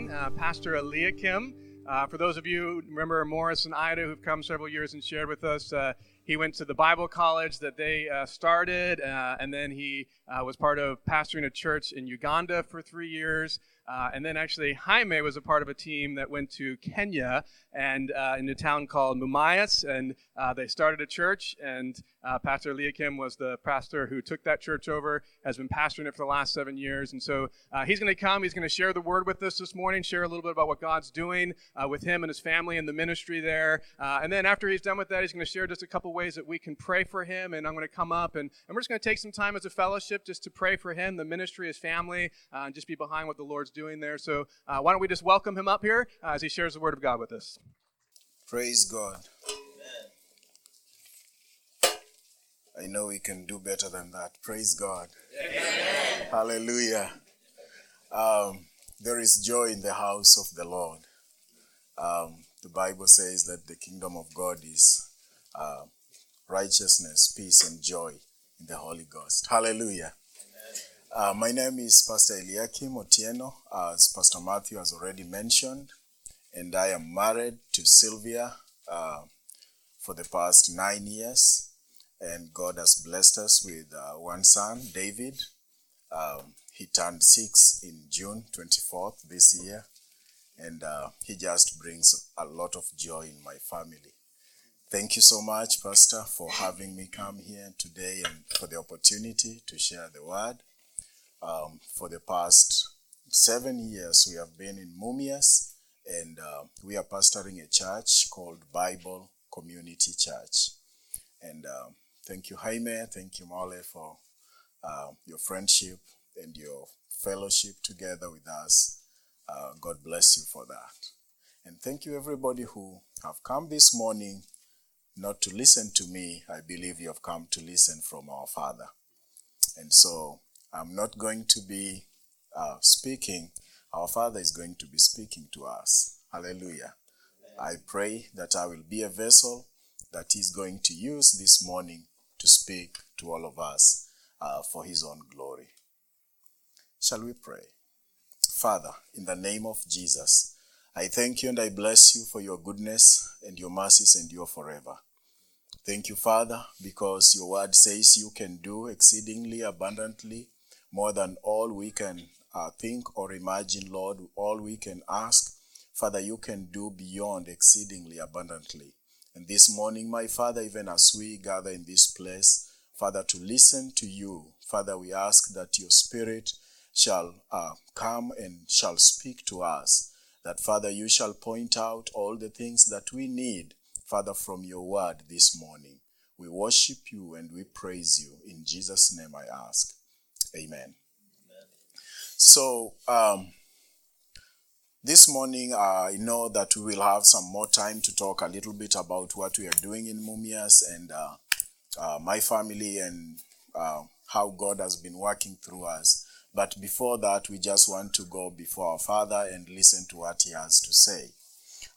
Morning, uh, Pastor Eliakim. Uh, for those of you remember Morris and Ida, who've come several years and shared with us, uh, he went to the Bible college that they uh, started, uh, and then he uh, was part of pastoring a church in Uganda for three years. Uh, and then actually, Jaime was a part of a team that went to Kenya and uh, in a town called Mumias, and uh, they started a church. And uh, Pastor Eliakim was the pastor who took that church over, has been pastoring it for the last seven years. And so uh, he's going to come, he's going to share the word with us this morning, share a little bit about what God's doing with him and his family and the ministry there. And then after he's done with that, he's going to share just a couple ways that we can pray for him. And I'm going to come up and, and we're just going to take some time as a fellowship just to pray for him, the ministry, his family, and just be behind what the Lord's doing there. So uh, why don't we just welcome him up here uh, as he shares the word of God with us? Praise God. I know we can do better than that. Praise God. Hallelujah. Um, there is joy in the house of the Lord. Um, the Bible says that the kingdom of God is uh, righteousness, peace, and joy in the Holy Ghost. Hallelujah. Uh, my name is Pastor Eliakim Otieno, as Pastor Matthew has already mentioned, and I am married to Sylvia uh, for the past nine years, and God has blessed us with uh, one son, David. Um, he turned six in June 24th this year, and uh, he just brings a lot of joy in my family. Thank you so much, Pastor, for having me come here today and for the opportunity to share the word um, for the past seven years we have been in Mumias and uh, we are pastoring a church called Bible Community Church. And um, thank you, Jaime. Thank you, Mole, for uh, your friendship and your fellowship together with us. Uh, God bless you for that. And thank you, everybody who have come this morning not to listen to me. I believe you have come to listen from our Father. And so I'm not going to be uh, speaking. Our Father is going to be speaking to us. Hallelujah. I pray that I will be a vessel that He's going to use this morning to speak to all of us uh, for His own glory. Shall we pray? Father, in the name of Jesus, I thank you and I bless you for your goodness and your mercies endure forever. Thank you, Father, because your word says you can do exceedingly abundantly more than all we can uh, think or imagine, Lord, all we can ask. Father, you can do beyond exceedingly abundantly. And this morning, my Father, even as we gather in this place, Father, to listen to you, Father, we ask that your Spirit shall uh, come and shall speak to us. That, Father, you shall point out all the things that we need, Father, from your word this morning. We worship you and we praise you. In Jesus' name I ask. Amen. So, um, this morning, uh, I know that we will have some more time to talk a little bit about what we are doing in Mumias and uh, uh, my family and uh, how God has been working through us. But before that, we just want to go before our Father and listen to what He has to say.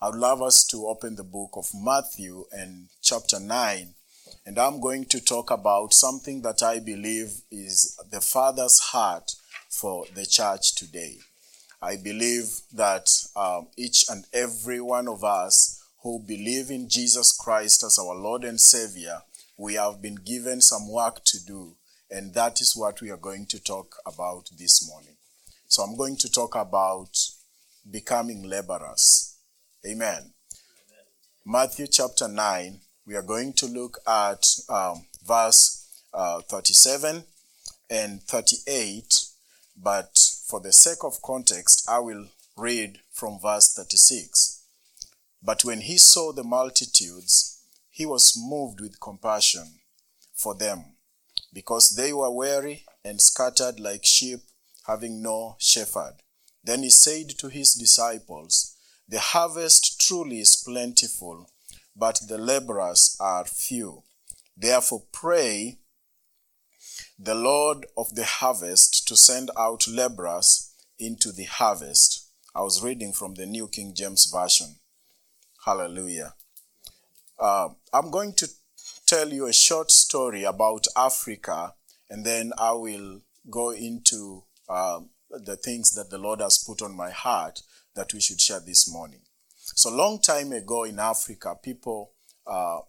I would love us to open the book of Matthew and chapter 9. And I'm going to talk about something that I believe is the Father's heart for the church today. I believe that um, each and every one of us who believe in Jesus Christ as our Lord and Savior, we have been given some work to do. And that is what we are going to talk about this morning. So I'm going to talk about becoming laborers. Amen. Matthew chapter 9, we are going to look at um, verse uh, 37 and 38, but for the sake of context, I will read from verse 36. But when he saw the multitudes, he was moved with compassion for them, because they were weary and scattered like sheep, having no shepherd. Then he said to his disciples, The harvest truly is plentiful, but the laborers are few. Therefore, pray the Lord of the harvest to send out laborers into the harvest. I was reading from the New King James Version. Hallelujah. Uh, I'm going to tell you a short story about Africa, and then I will go into uh, the things that the Lord has put on my heart that we should share this morning. So, long time ago in Africa, people, uh,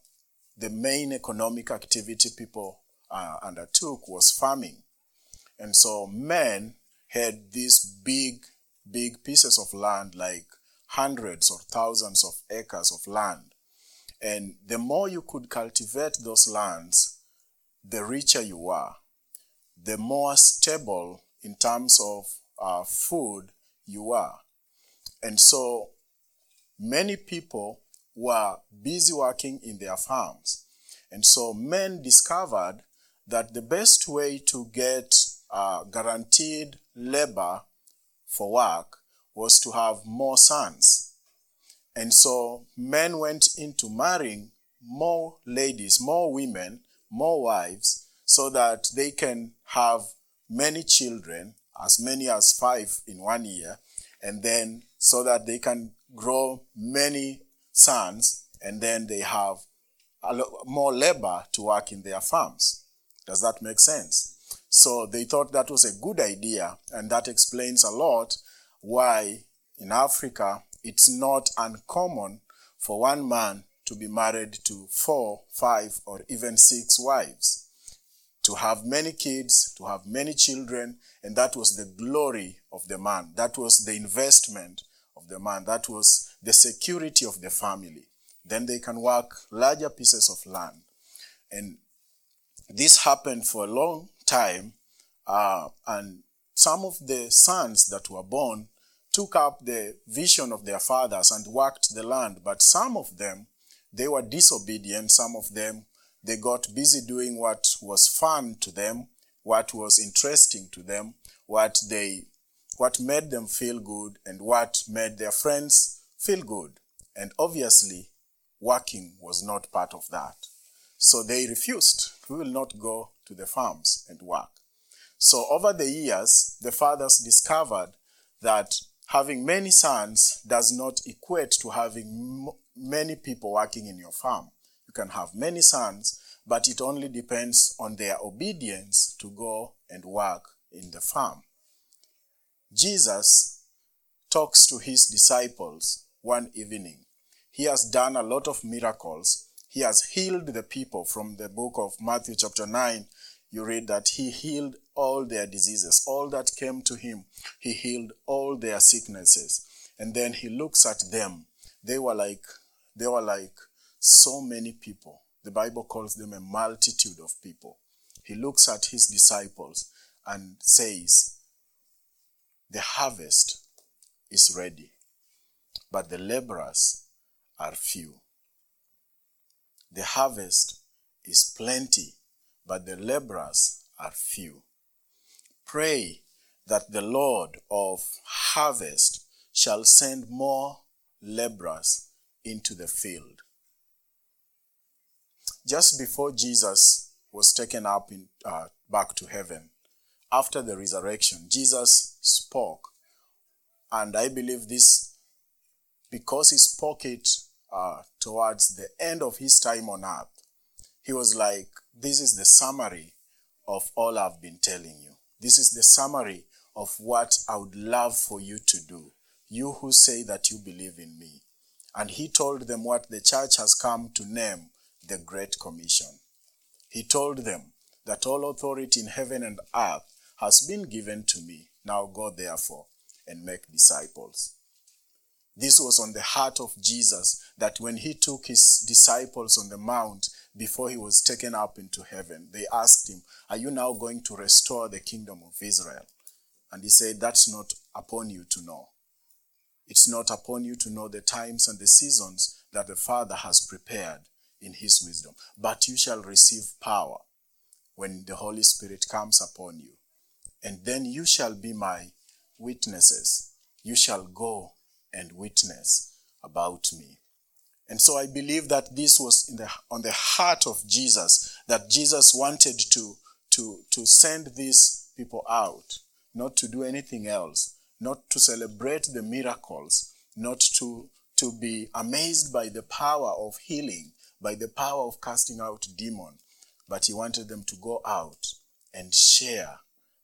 the main economic activity people uh, undertook was farming. And so, men had these big, big pieces of land, like hundreds or thousands of acres of land. And the more you could cultivate those lands, the richer you were, the more stable in terms of uh, food you are. And so many people were busy working in their farms. And so men discovered that the best way to get uh, guaranteed labor for work was to have more sons. And so men went into marrying more ladies, more women, more wives, so that they can have many children, as many as five in one year, and then so that they can grow many sons, and then they have more labor to work in their farms. Does that make sense? So they thought that was a good idea, and that explains a lot why in Africa it's not uncommon for one man to be married to four, five, or even six wives, to have many kids, to have many children, and that was the glory of the man. That was the investment of the man. That was the security of the family. Then they can work larger pieces of land. And this happened for a long time, uh, and some of the sons that were born took up the vision of their fathers and worked the land, but some of them, they were disobedient. Some of them, they got busy doing what was fun to them, what was interesting to them, what they, what made them feel good, and what made their friends feel good. And obviously, working was not part of that. So they refused. We will not go to the farms and work. So over the years, the fathers discovered that having many sons does not equate to having m- many people working in your farm. You can have many sons, but it only depends on their obedience to go and work in the farm. Jesus talks to his disciples one evening. He has done a lot of miracles. He has healed the people from the book of Matthew, chapter 9. You read that he healed all their diseases, all that came to him. He healed all their sicknesses. And then he looks at them. They were like, they were like so many people. The Bible calls them a multitude of people. He looks at his disciples and says, The harvest is ready, but the laborers are few. The harvest is plenty, but the laborers are few. Pray that the Lord of harvest shall send more laborers into the field. Just before Jesus was taken up in, uh, back to heaven, after the resurrection, Jesus spoke. And I believe this because he spoke it uh, towards the end of his time on earth. He was like, This is the summary of all I've been telling you. This is the summary of what I would love for you to do, you who say that you believe in me. And he told them what the church has come to name the Great Commission. He told them that all authority in heaven and earth has been given to me. Now go therefore and make disciples. This was on the heart of Jesus that when he took his disciples on the mount, before he was taken up into heaven, they asked him, Are you now going to restore the kingdom of Israel? And he said, That's not upon you to know. It's not upon you to know the times and the seasons that the Father has prepared in his wisdom. But you shall receive power when the Holy Spirit comes upon you. And then you shall be my witnesses. You shall go and witness about me. And so I believe that this was the, on the heart of Jesus, that Jesus wanted to, to, to send these people out, not to do anything else, not to celebrate the miracles, not to, to be amazed by the power of healing, by the power of casting out demon, but he wanted them to go out and share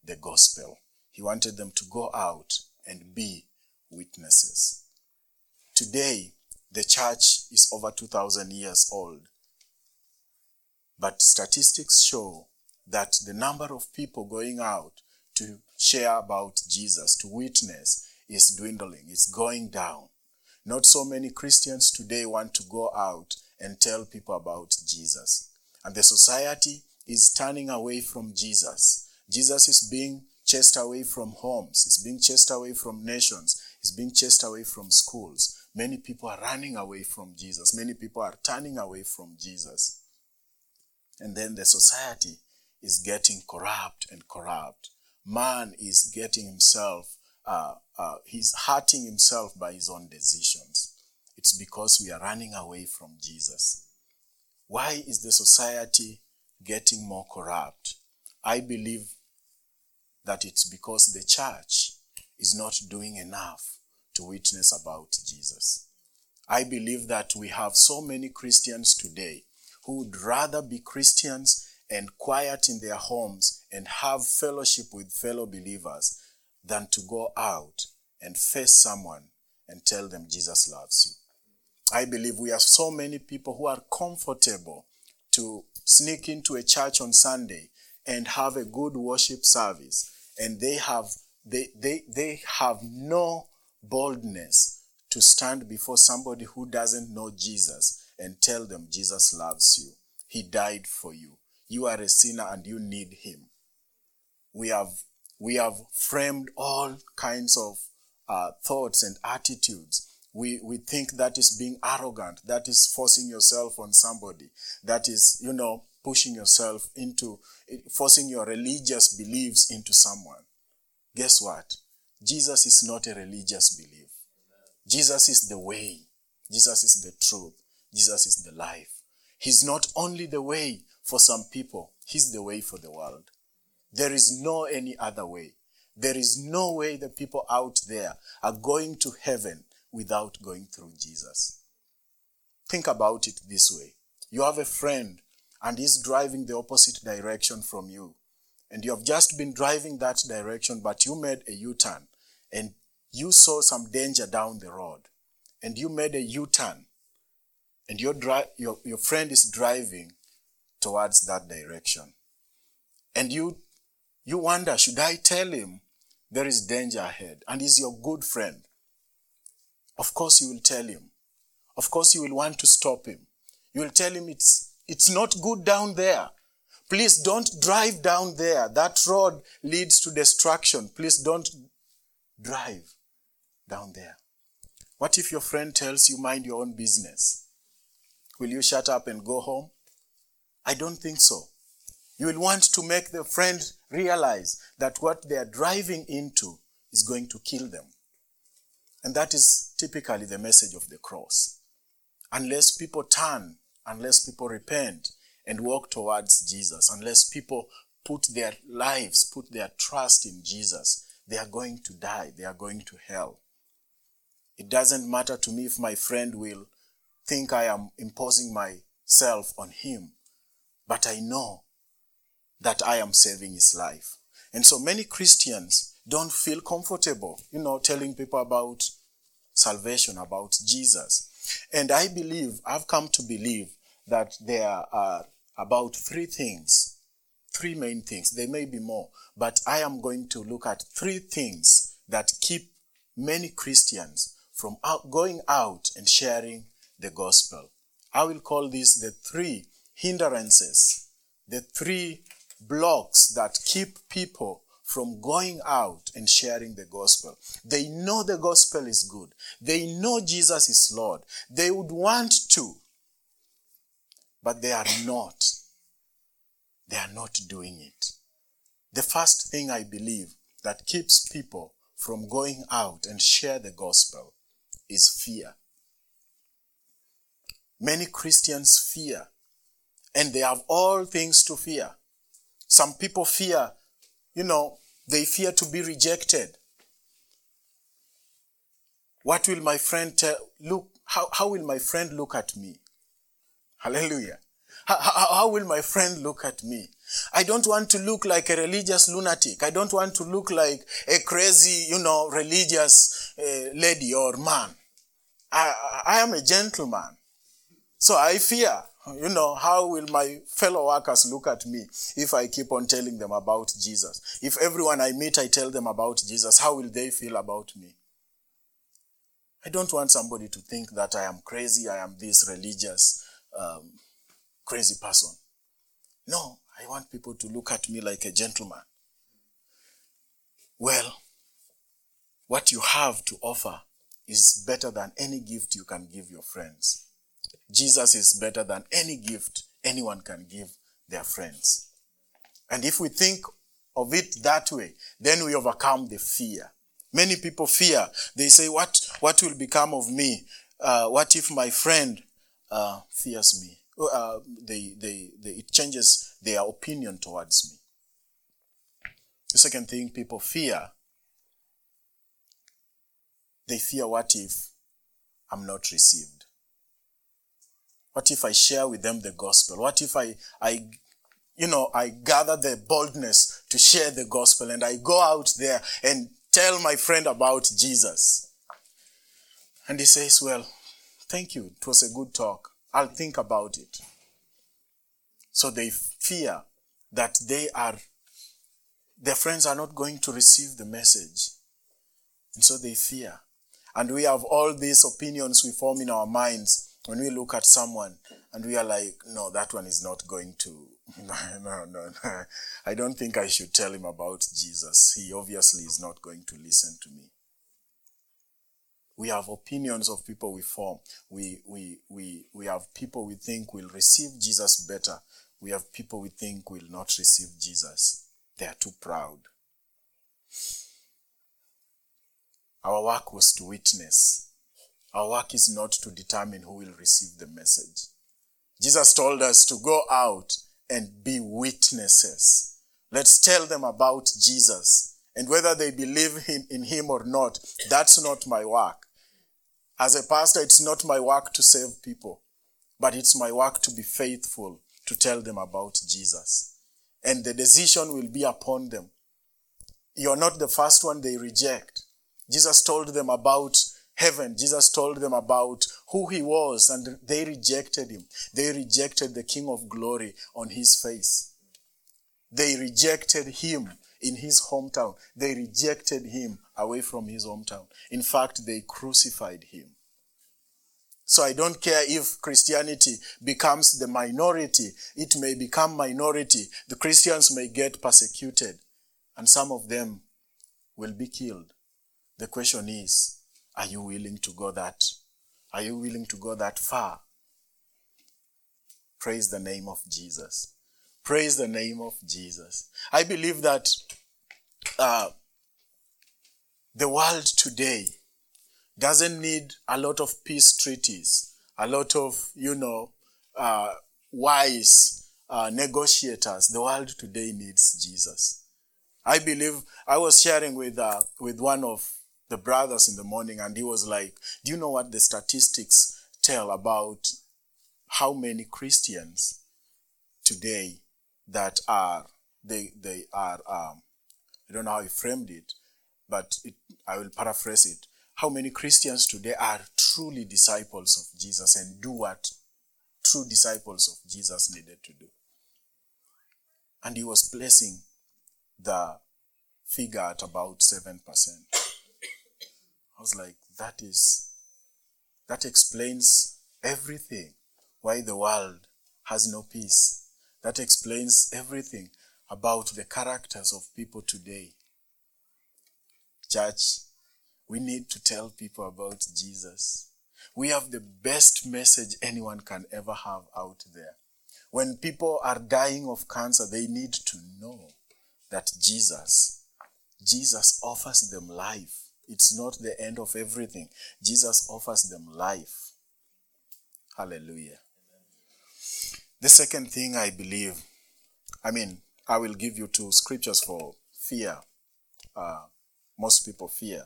the gospel. He wanted them to go out and be witnesses. Today, the church is over 2,000 years old. But statistics show that the number of people going out to share about Jesus, to witness, is dwindling. It's going down. Not so many Christians today want to go out and tell people about Jesus. And the society is turning away from Jesus. Jesus is being chased away from homes, he's being chased away from nations, he's being chased away from schools. Many people are running away from Jesus. Many people are turning away from Jesus. And then the society is getting corrupt and corrupt. Man is getting himself, uh, uh, he's hurting himself by his own decisions. It's because we are running away from Jesus. Why is the society getting more corrupt? I believe that it's because the church is not doing enough to witness about Jesus. I believe that we have so many Christians today who would rather be Christians and quiet in their homes and have fellowship with fellow believers than to go out and face someone and tell them Jesus loves you. I believe we have so many people who are comfortable to sneak into a church on Sunday and have a good worship service and they have they they, they have no boldness to stand before somebody who doesn't know Jesus and tell them Jesus loves you. He died for you. You are a sinner and you need him. We have, we have framed all kinds of uh, thoughts and attitudes. We, we think that is being arrogant. That is forcing yourself on somebody. That is, you know, pushing yourself into, forcing your religious beliefs into someone. Guess what? Jesus is not a religious belief. Jesus is the way. Jesus is the truth. Jesus is the life. He's not only the way for some people, He's the way for the world. There is no any other way. There is no way the people out there are going to heaven without going through Jesus. Think about it this way. You have a friend and he's driving the opposite direction from you. And you have just been driving that direction, but you made a U turn and you saw some danger down the road and you made a U-turn and your, dri- your, your friend is driving towards that direction. And you, you wonder, should I tell him there is danger ahead? And he's your good friend. Of course you will tell him. Of course you will want to stop him. You will tell him it's, it's not good down there. Please don't drive down there. That road leads to destruction. Please don't drive down there. What if your friend tells you, mind your own business? Will you shut up and go home? I don't think so. You will want to make the friend realize that what they are driving into is going to kill them. And that is typically the message of the cross. Unless people turn, unless people repent and walk towards Jesus, unless people put their lives, put their trust in Jesus, they are going to die. They are going to hell. It doesn't matter to me if my friend will think I am imposing myself on him, but I know that I am saving his life. And so many Christians don't feel comfortable, you know, telling people about salvation, about Jesus. And I believe, I've come to believe that there are about three things, three main things. There may be more, but I am going to look at three things that keep many Christians from out, going out and sharing the gospel. I will call these the three hindrances, the three blocks that keep people from going out and sharing the gospel. They know the gospel is good. They know Jesus is Lord. They would want to, but they are not. They are not doing it. The first thing I believe that keeps people from going out and share the gospel is fear. Many Christians fear, and they have all things to fear. Some people fear, you know, they fear to be rejected. What will my friend tell? Look, how, how will my friend look at me? Hallelujah. How, how, how will my friend look at me? I don't want to look like a religious lunatic. I don't want to look like a crazy, you know, religious uh, lady or man. I, I am a gentleman. So I fear, you know, how will my fellow workers look at me if I keep on telling them about Jesus? If everyone I meet, I tell them about Jesus, how will they feel about me? I don't want somebody to think that I am crazy, I am this religious, um, crazy person. No, I want people to look at me like a gentleman. Well, what you have to offer is better than any gift you can give your friends. Jesus is better than any gift anyone can give their friends. And if we think of it that way, then we overcome the fear. Many people fear. They say, What, what will become of me? Uh, what if my friend uh, fears me? Uh, they, they, they, it changes their opinion towards me. The second thing people fear, they fear what if I'm not received? What if I share with them the gospel? What if I, I, you know, I gather the boldness to share the gospel and I go out there and tell my friend about Jesus? And he says, Well, thank you. It was a good talk. I'll think about it. So they fear that they are, their friends are not going to receive the message. And so they fear. And we have all these opinions we form in our minds when we look at someone and we are like, no, that one is not going to, no, no, no. I don't think I should tell him about Jesus. He obviously is not going to listen to me. We have opinions of people we form. We, we, we, we have people we think will receive Jesus better. We have people we think will not receive Jesus. They are too proud. Our work was to witness. Our work is not to determine who will receive the message. Jesus told us to go out and be witnesses. Let's tell them about Jesus. And whether they believe in, in him or not, that's not my work. As a pastor, it's not my work to save people, but it's my work to be faithful to tell them about Jesus. And the decision will be upon them. You're not the first one they reject. Jesus told them about heaven. Jesus told them about who he was, and they rejected him. They rejected the King of glory on his face. They rejected him in his hometown. They rejected him away from his hometown. In fact, they crucified him. So I don't care if Christianity becomes the minority. It may become minority. The Christians may get persecuted and some of them will be killed. The question is, are you willing to go that? Are you willing to go that far? Praise the name of Jesus. Praise the name of Jesus. I believe that uh, the world today doesn't need a lot of peace treaties, a lot of, you know, uh, wise uh, negotiators. The world today needs Jesus. I believe I was sharing with uh, with one of the brothers in the morning, and he was like, "Do you know what the statistics tell about how many Christians today that are they they are um, I don't know how he framed it, but it, I will paraphrase it. How many Christians today are truly disciples of Jesus and do what true disciples of Jesus needed to do? And he was placing the figure at about 7%. I was like, that is, that explains everything why the world has no peace. That explains everything about the characters of people today. Church, we need to tell people about Jesus. We have the best message anyone can ever have out there. When people are dying of cancer, they need to know that Jesus, Jesus offers them life. It's not the end of everything. Jesus offers them life. Hallelujah. The second thing I believe, I mean, I will give you two scriptures for fear. Uh, most people fear.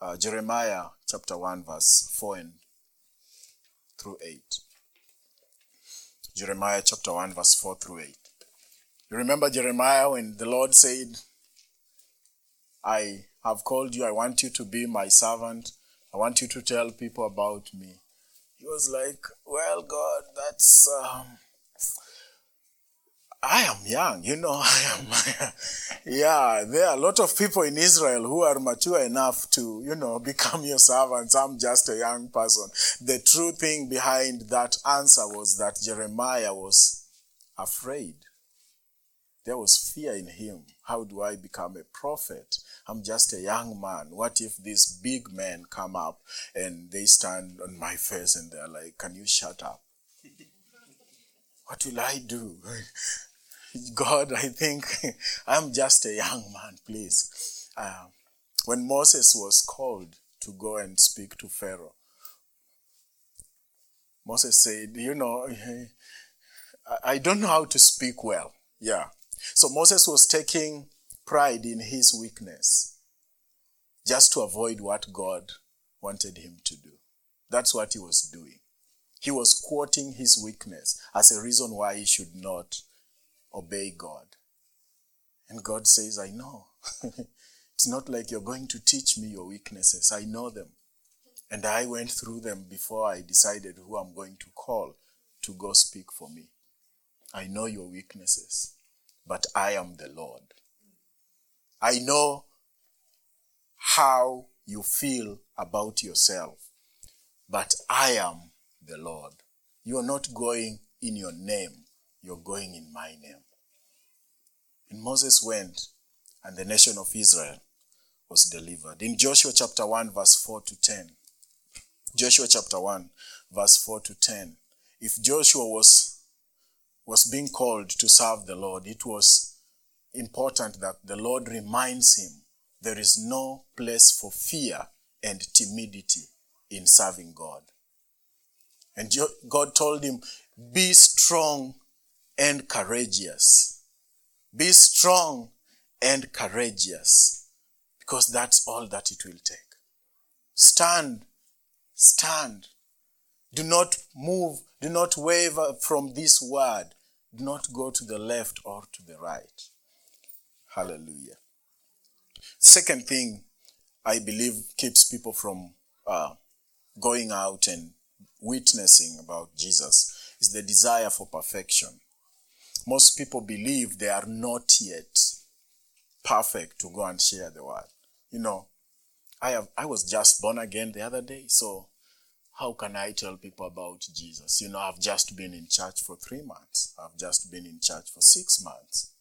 Uh, Jeremiah chapter 1, verse 4 and through 8. Jeremiah chapter 1, verse 4 through 8. You remember Jeremiah when the Lord said, I have called you, I want you to be my servant, I want you to tell people about me. He was like, Well, God, that's. Um, I am young, you know, I am. yeah, there are a lot of people in Israel who are mature enough to, you know, become your servants. I'm just a young person. The true thing behind that answer was that Jeremiah was afraid. There was fear in him. How do I become a prophet? I'm just a young man. What if these big men come up and they stand on my face and they're like, Can you shut up? What will I do? God, I think I'm just a young man, please. Uh, when Moses was called to go and speak to Pharaoh, Moses said, You know, I don't know how to speak well. Yeah. So Moses was taking pride in his weakness just to avoid what God wanted him to do. That's what he was doing. He was quoting his weakness as a reason why he should not obey God. And God says, I know. it's not like you're going to teach me your weaknesses. I know them. And I went through them before I decided who I'm going to call to go speak for me. I know your weaknesses, but I am the Lord. I know how you feel about yourself, but I am the Lord. You are not going in your name, you're going in my name. And Moses went, and the nation of Israel was delivered. In Joshua chapter 1, verse 4 to 10. Joshua chapter 1, verse 4 to 10. If Joshua was, was being called to serve the Lord, it was important that the Lord reminds him there is no place for fear and timidity in serving God. And God told him, Be strong and courageous. Be strong and courageous because that's all that it will take. Stand, stand. Do not move, do not waver from this word. Do not go to the left or to the right. Hallelujah. Second thing I believe keeps people from uh, going out and witnessing about Jesus is the desire for perfection most people believe they are not yet perfect to go and share the word. You know, I have I was just born again the other day, so how can I tell people about Jesus? You know, I've just been in church for three months. I've just been in church for six months.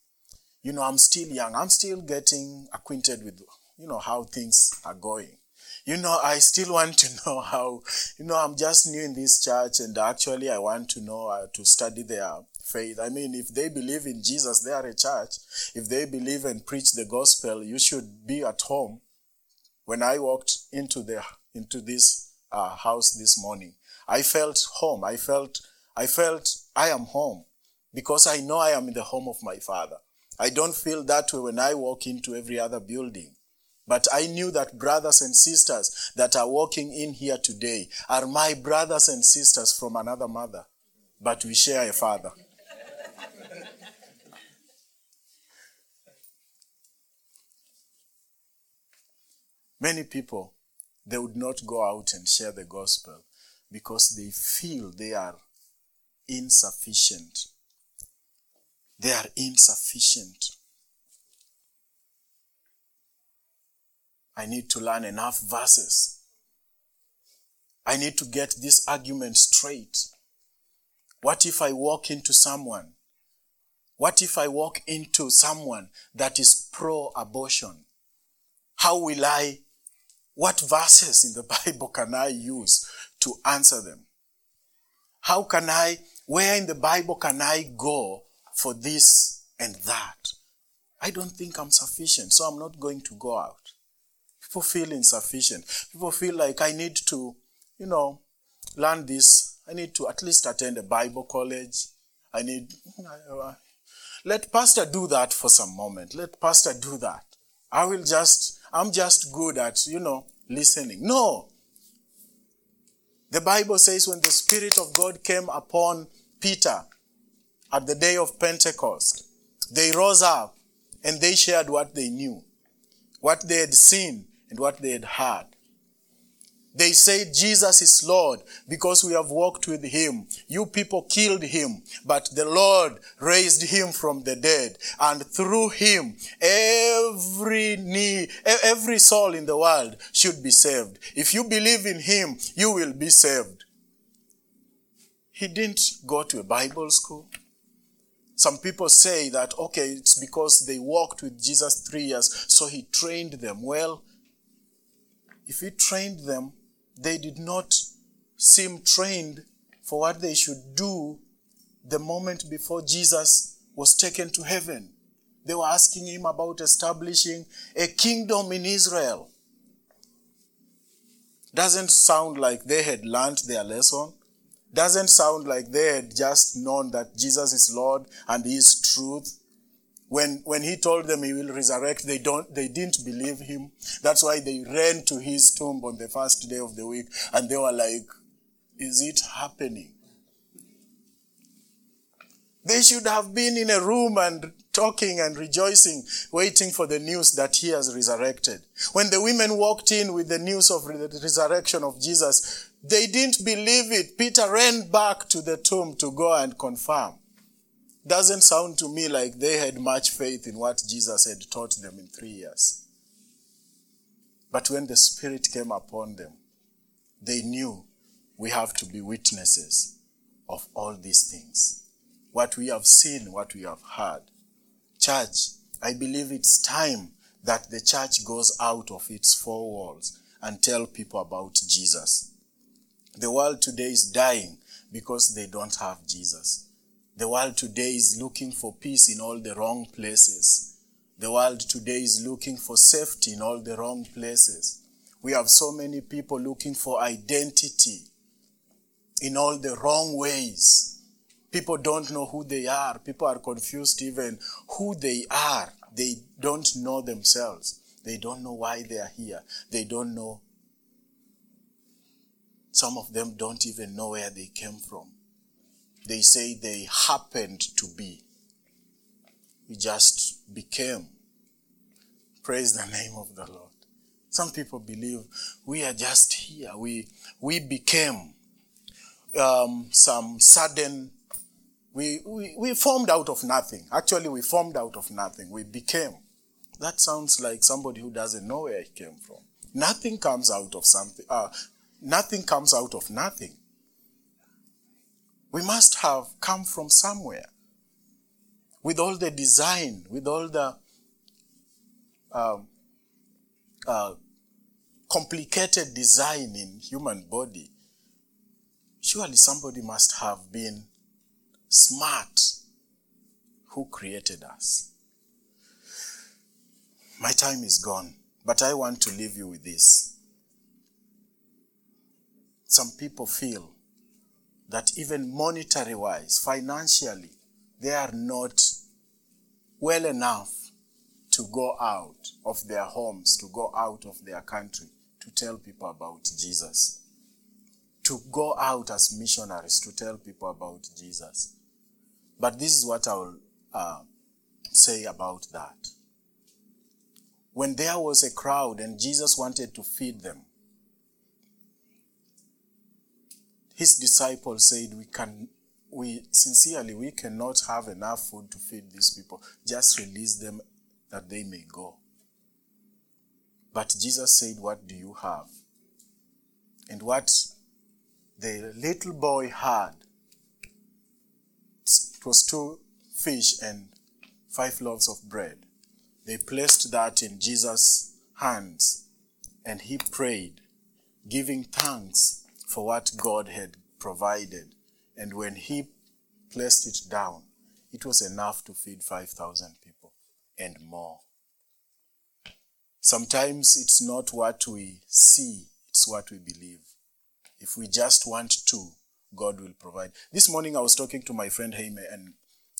You know, I'm still young. I'm still getting acquainted with, you know, how things are going. You know, I still want to know how, you know, I'm just new in this church and actually I want to know, uh, to study their faith. I mean, if they believe in Jesus, they are a church. If they believe and preach the gospel, you should be at home. When I walked into the into this uh, house this morning, I felt home. I felt I felt I am home because I know I am in the home of my Father. I don't feel that way when I walk into every other building. But I knew that brothers and sisters that are walking in here today are my brothers and sisters from another mother, but we share a father. Many people, they would not go out and share the gospel because they feel they are insufficient. They are insufficient. I need to learn enough verses. I need to get this argument straight. What if I walk into someone? What if I walk into someone that is pro abortion? How will I, what verses in the Bible can I use to answer them? How can I, where in the Bible can I go for this and that? I don't think I'm sufficient, so I'm not going to go out. People feel insufficient. People feel like I need to, you know, learn this. I need to at least attend a Bible college. I need. Let Pastor do that for some moment. Let Pastor do that. I will just, I'm just good at, you know, listening. No. The Bible says when the Spirit of God came upon Peter at the day of Pentecost, they rose up and they shared what they knew, what they had seen, and what they had heard. They said Jesus is Lord because we have walked with him. You people killed him, but the Lord raised him from the dead. And through him, every knee, every soul in the world should be saved. If you believe in him, you will be saved. He didn't go to a Bible school. Some people say that, okay, it's because they walked with Jesus three years, so he trained them. Well, if he trained them, they did not seem trained for what they should do the moment before Jesus was taken to heaven. They were asking him about establishing a kingdom in Israel. Doesn't sound like they had learned their lesson. Doesn't sound like they had just known that Jesus is Lord and He is truth. When, when he told them he will resurrect, they don't, they didn't believe him. That's why they ran to his tomb on the first day of the week and they were like, is it happening? They should have been in a room and talking and rejoicing, waiting for the news that he has resurrected. When the women walked in with the news of the resurrection of Jesus, they didn't believe it. Peter ran back to the tomb to go and confirm. Doesn't sound to me like they had much faith in what Jesus had taught them in three years. But when the Spirit came upon them, they knew we have to be witnesses of all these things. What we have seen, what we have heard. Church, I believe it's time that the church goes out of its four walls and tell people about Jesus. The world today is dying because they don't have Jesus. The world today is looking for peace in all the wrong places. The world today is looking for safety in all the wrong places. We have so many people looking for identity in all the wrong ways. People don't know who they are. People are confused even who they are. They don't know themselves. They don't know why they are here. They don't know. Some of them don't even know where they came from. They say they happened to be. We just became. Praise the name of the Lord. Some people believe we are just here. We, we became um, some sudden, we, we, we formed out of nothing. Actually, we formed out of nothing. We became. That sounds like somebody who doesn't know where he came from. Nothing comes out of something. Uh, nothing comes out of nothing. We must have come from somewhere. With all the design, with all the um, uh, complicated design in human body, surely somebody must have been smart who created us. My time is gone, but I want to leave you with this. Some people feel that even monetary wise, financially, they are not well enough to go out of their homes, to go out of their country, to tell people about Jesus. To go out as missionaries to tell people about Jesus. But this is what I will uh, say about that. When there was a crowd and Jesus wanted to feed them, his disciples said, We can, we sincerely, we cannot have enough food to feed these people. Just release them that they may go. But Jesus said, What do you have? And what the little boy had it was two fish and five loaves of bread. They placed that in Jesus' hands and he prayed, giving thanks for what God had provided. And when he placed it down, it was enough to feed 5,000 people and more. Sometimes it's not what we see, it's what we believe. If we just want to, God will provide. This morning I was talking to my friend Jaime and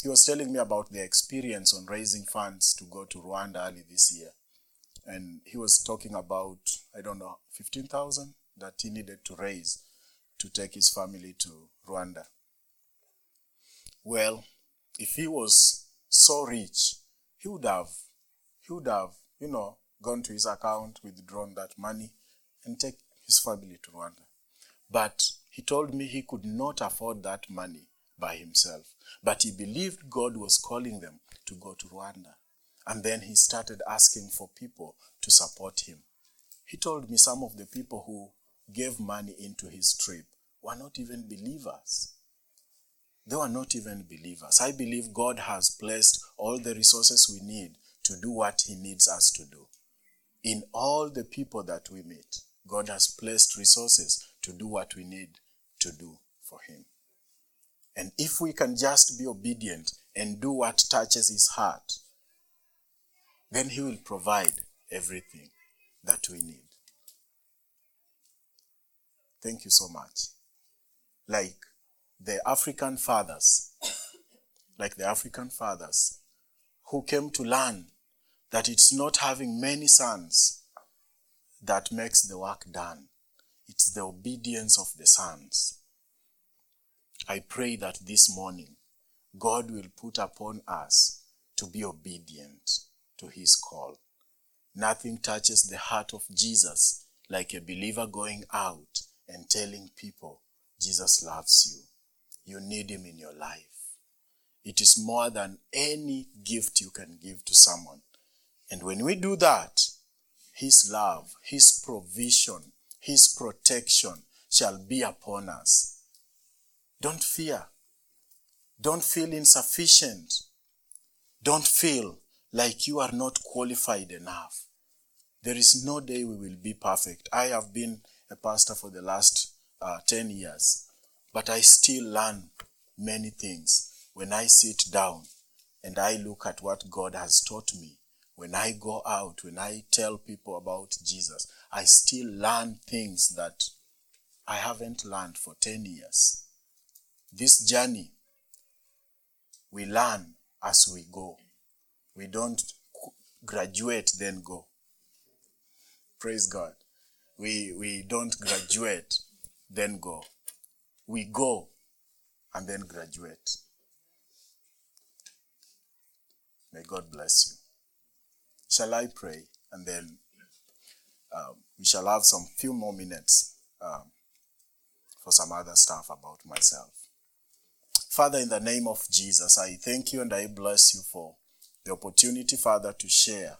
he was telling me about their experience on raising funds to go to Rwanda early this year. And he was talking about, I don't know, 15,000 that he needed to raise to take his family to Rwanda. Well, if he was so rich, he would have, he would have, you know, gone to his account, withdrawn that money, and take his family to Rwanda. But he told me he could not afford that money by himself. But he believed God was calling them to go to Rwanda. And then he started asking for people to support him. He told me some of the people who gave money into his trip were not even believers. They were not even believers. I believe God has placed all the resources we need to do what he needs us to do. In all the people that we meet, God has placed resources to do what we need to do for him. And if we can just be obedient and do what touches his heart, then he will provide everything that we need. Thank you so much. Like the African fathers, like the African fathers who came to learn that it's not having many sons that makes the work done. It's the obedience of the sons. I pray that this morning God will put upon us to be obedient to his call. Nothing touches the heart of Jesus like a believer going out and telling people Jesus loves you. You need him in your life. It is more than any gift you can give to someone. And when we do that, his love, his provision, his protection shall be upon us. Don't fear. Don't feel insufficient. Don't feel like you are not qualified enough. There is no day we will be perfect. I have been a pastor for the last uh, 10 years, but I still learn many things when I sit down and I look at what God has taught me. When I go out, when I tell people about Jesus, I still learn things that I haven't learned for 10 years. This journey, we learn as we go. We don't graduate, then go. Praise God. We, we don't graduate, then go. We go and then graduate. May God bless you. Shall I pray? And then um, we shall have some few more minutes um, for some other stuff about myself. Father, in the name of Jesus, I thank you and I bless you for the opportunity, Father, to share.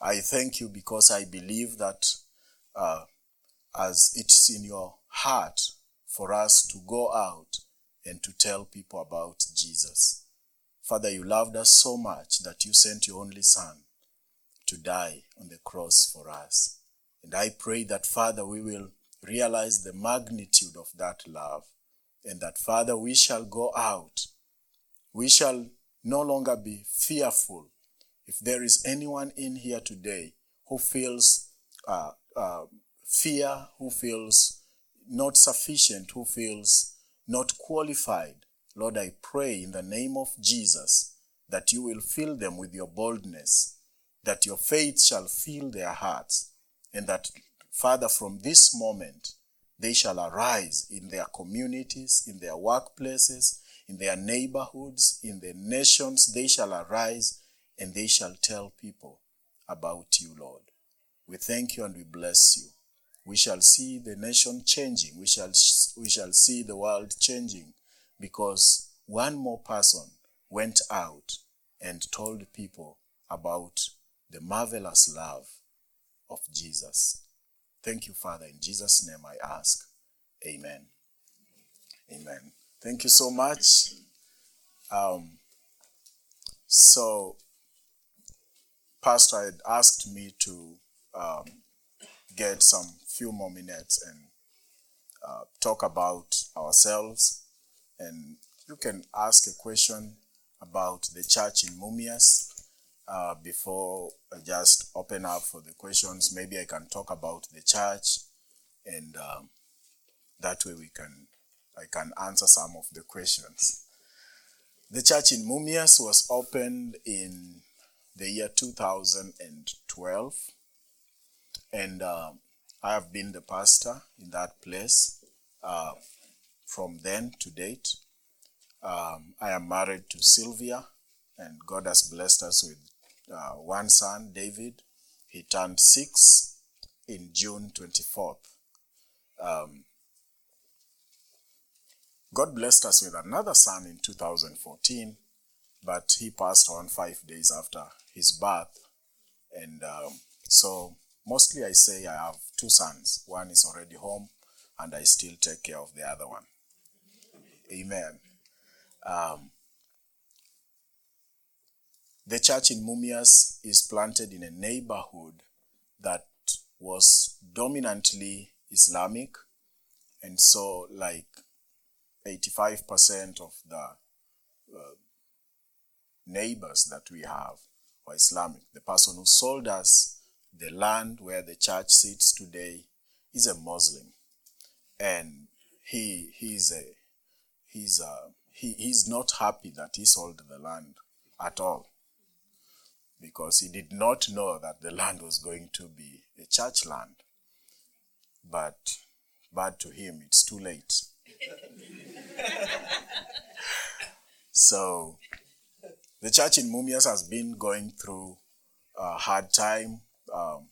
I thank you because I believe that uh, as it's in your heart for us to go out and to tell people about Jesus. Father, you loved us so much that you sent your only Son to die on the cross for us. And I pray that, Father, we will realize the magnitude of that love and that, Father, we shall go out. We shall no longer be fearful. If there is anyone in here today who feels uh, uh, fear, who feels not sufficient, who feels not qualified, Lord, I pray in the name of Jesus that you will fill them with your boldness, that your faith shall fill their hearts, and that, Father, from this moment, they shall arise in their communities, in their workplaces, in their neighborhoods, in the nations. They shall arise and they shall tell people about you, Lord. We thank you and we bless you. We shall see the nation changing. We shall, we shall see the world changing because one more person went out and told people about the marvelous love of Jesus. Thank you, Father. In Jesus' name I ask. Amen. Amen. Thank you so much. Um, so, Pastor had asked me to um, get some few more minutes and uh, talk about ourselves. And you can ask a question about the church in Mumias uh, before I just open up for the questions. Maybe I can talk about the church, and um, that way we can I can answer some of the questions. The church in Mumias was opened in the year 2012, and uh, I have been the pastor in that place uh, from then to date. Um, I am married to Sylvia, and God has blessed us with uh, one son, David. He turned six in June 24th. Um, God blessed us with another son in 2014, but he passed on five days after his birth. And um, so, mostly I say I have two sons. One is already home, and I still take care of the other one. Amen. Um, the church in Mumias is planted in a neighborhood that was dominantly Islamic, and so, like 85% of the uh, neighbors that we have are Islamic. The person who sold us the land where the church sits today is a Muslim, and he he's a he's a he, he's not happy that he sold the land at all because he did not know that the land was going to be a church land. But bad to him, it's too late. so the church in Mumias has been going through a hard time. Um,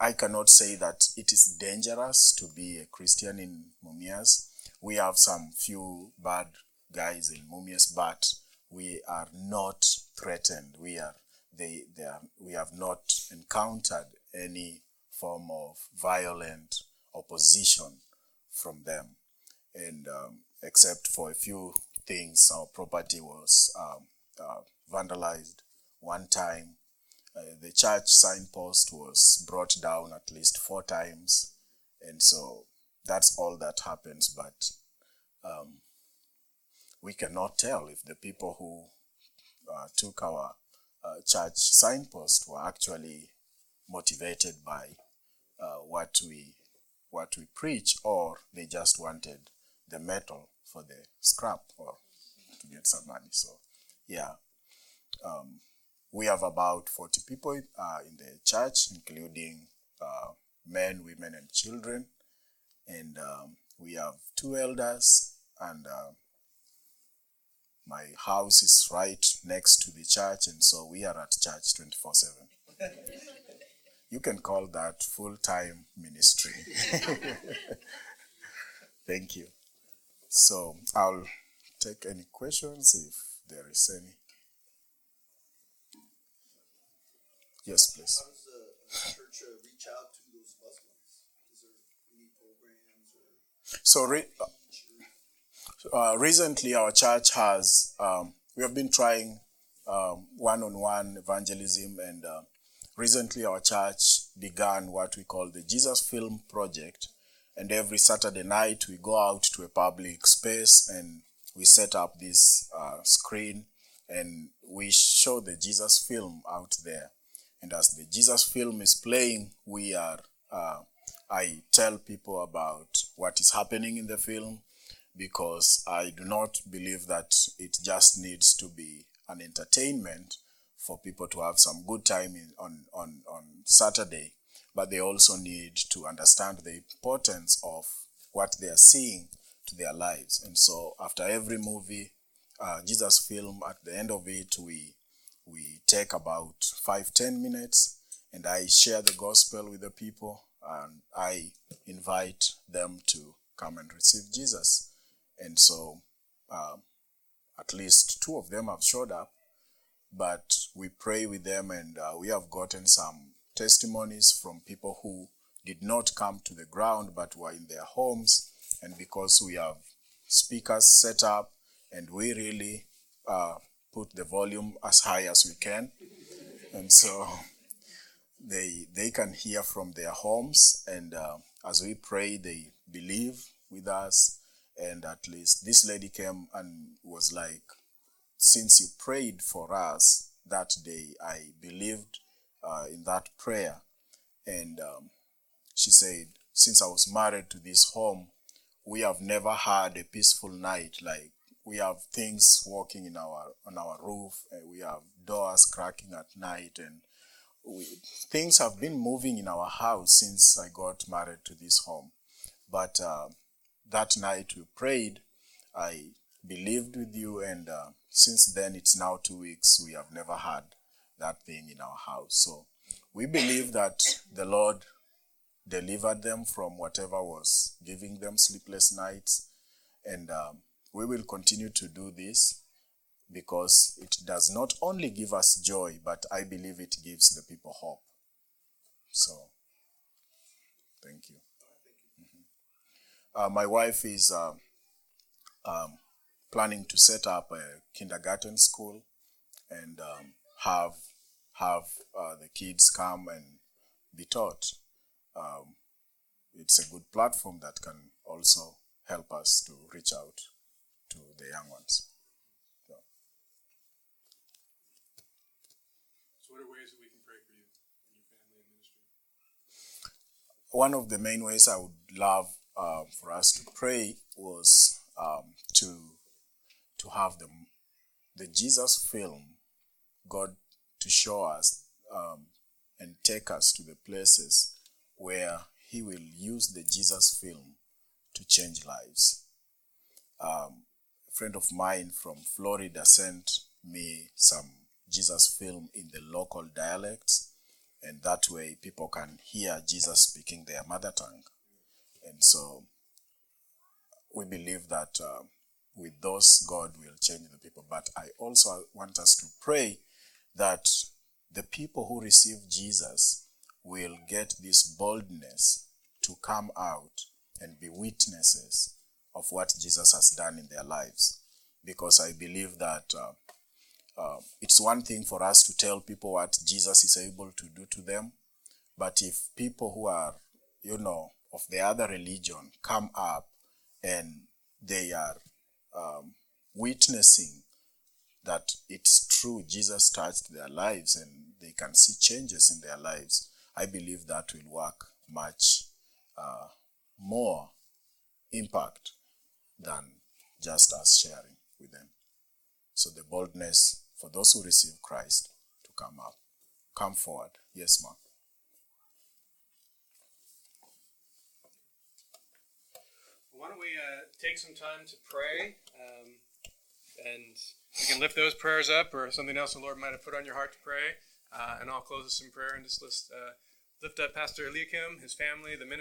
I cannot say that it is dangerous to be a Christian in Mumias. We have some few bad guys in Mumias, but we are not threatened. We are they, they are, we have not encountered any form of violent opposition from them and um, except for a few things, our property was um, uh, vandalized one time. Uh, the church signpost was brought down at least four times, and so that's all that happens. But um, we cannot tell if the people who uh, took our uh, church signpost were actually motivated by uh, what we what we preach, or they just wanted the metal for the scrap or to get some money. So, yeah, um, we have about 40 people uh, in the church, including uh, men, women, and children. And um, we have two elders, and uh, my house is right next to the church, and so we are at church 24 7. You can call that full time ministry. Thank you. So I'll take any questions if there is any. Yes, please. How does the church uh, reach out to those Muslims? Is there any programs or So re- uh, recently, our church has um, we have been trying um, one-on-one evangelism, and uh, recently our church began what we call the Jesus Film Project. And every Saturday night, we go out to a public space and we set up this uh, screen and we show the Jesus film out there. And as the Jesus film is playing, we are uh, I tell people about what is happening in the film because I do not believe that it just needs to be an entertainment for people to have some good time in, on, on, on Saturday, but they also need to understand the importance of what they are seeing to their lives. And so after every movie, uh, Jesus film, at the end of it, we, we take about five, ten minutes and I share the gospel with the people and I invite them to come and receive Jesus. And so um, at least two of them have showed up, but we pray with them and uh, we have gotten some testimonies from people who did not come to the ground but were in their homes. And because we have speakers set up and we really uh, put the volume as high as we can, and so they they can hear from their homes. And uh, as we pray, they believe with us. And at least this lady came and was like, "Since you prayed for us that day, I believed uh, in that prayer." And um, she said, "Since I was married to this home." we have never had a peaceful night like we have things walking in our on our roof and we have doors cracking at night and we, things have been moving in our house since i got married to this home but uh, that night we prayed i believed with you and uh, since then it's now two weeks we have never had that thing in our house so we believe that the lord delivered them from whatever was giving them sleepless nights. And um, we will continue to do this because it does not only give us joy, but I believe it gives the people hope. So, thank you. Mhm. Uh, my wife is uh, um, planning to set up a kindergarten school and um, have have uh, the kids come and be taught um, it's a good platform that can also help us to reach out to the young ones. So, So, what are ways that we can pray for you and your family and ministry? one of the main ways I would love uh, for us to pray was um, to to have the the Jesus film, God to show us um, and take us to the places where He will use the Jesus film to change lives. Um, friend of mine from Florida sent me some Jesus film in the local dialects, and that way people can hear Jesus speaking their mother tongue. And so we believe that uh, with those, God will change the people. But I also want us to pray that the people who receive Jesus will get this boldness to come out and be witnesses of what Jesus has done in their lives. Because I believe that uh, uh, it's one thing for us to tell people what Jesus is able to do to them, but if people who are, you know, of the other religion come up and they are um, witnessing that it's true, Jesus touched their lives and they can see changes in their lives, I believe that will work much uh, more impact than just us sharing with them. So the boldness for those who receive Christ to come up, come forward. Yes, ma'am. Why don't we uh, take some time to pray? Um, and you can lift those prayers up or something else the Lord might have put on your heart to pray. Uh, and I'll close this in prayer and just list, uh, lift up Pastor Eliakim, his family, the ministry.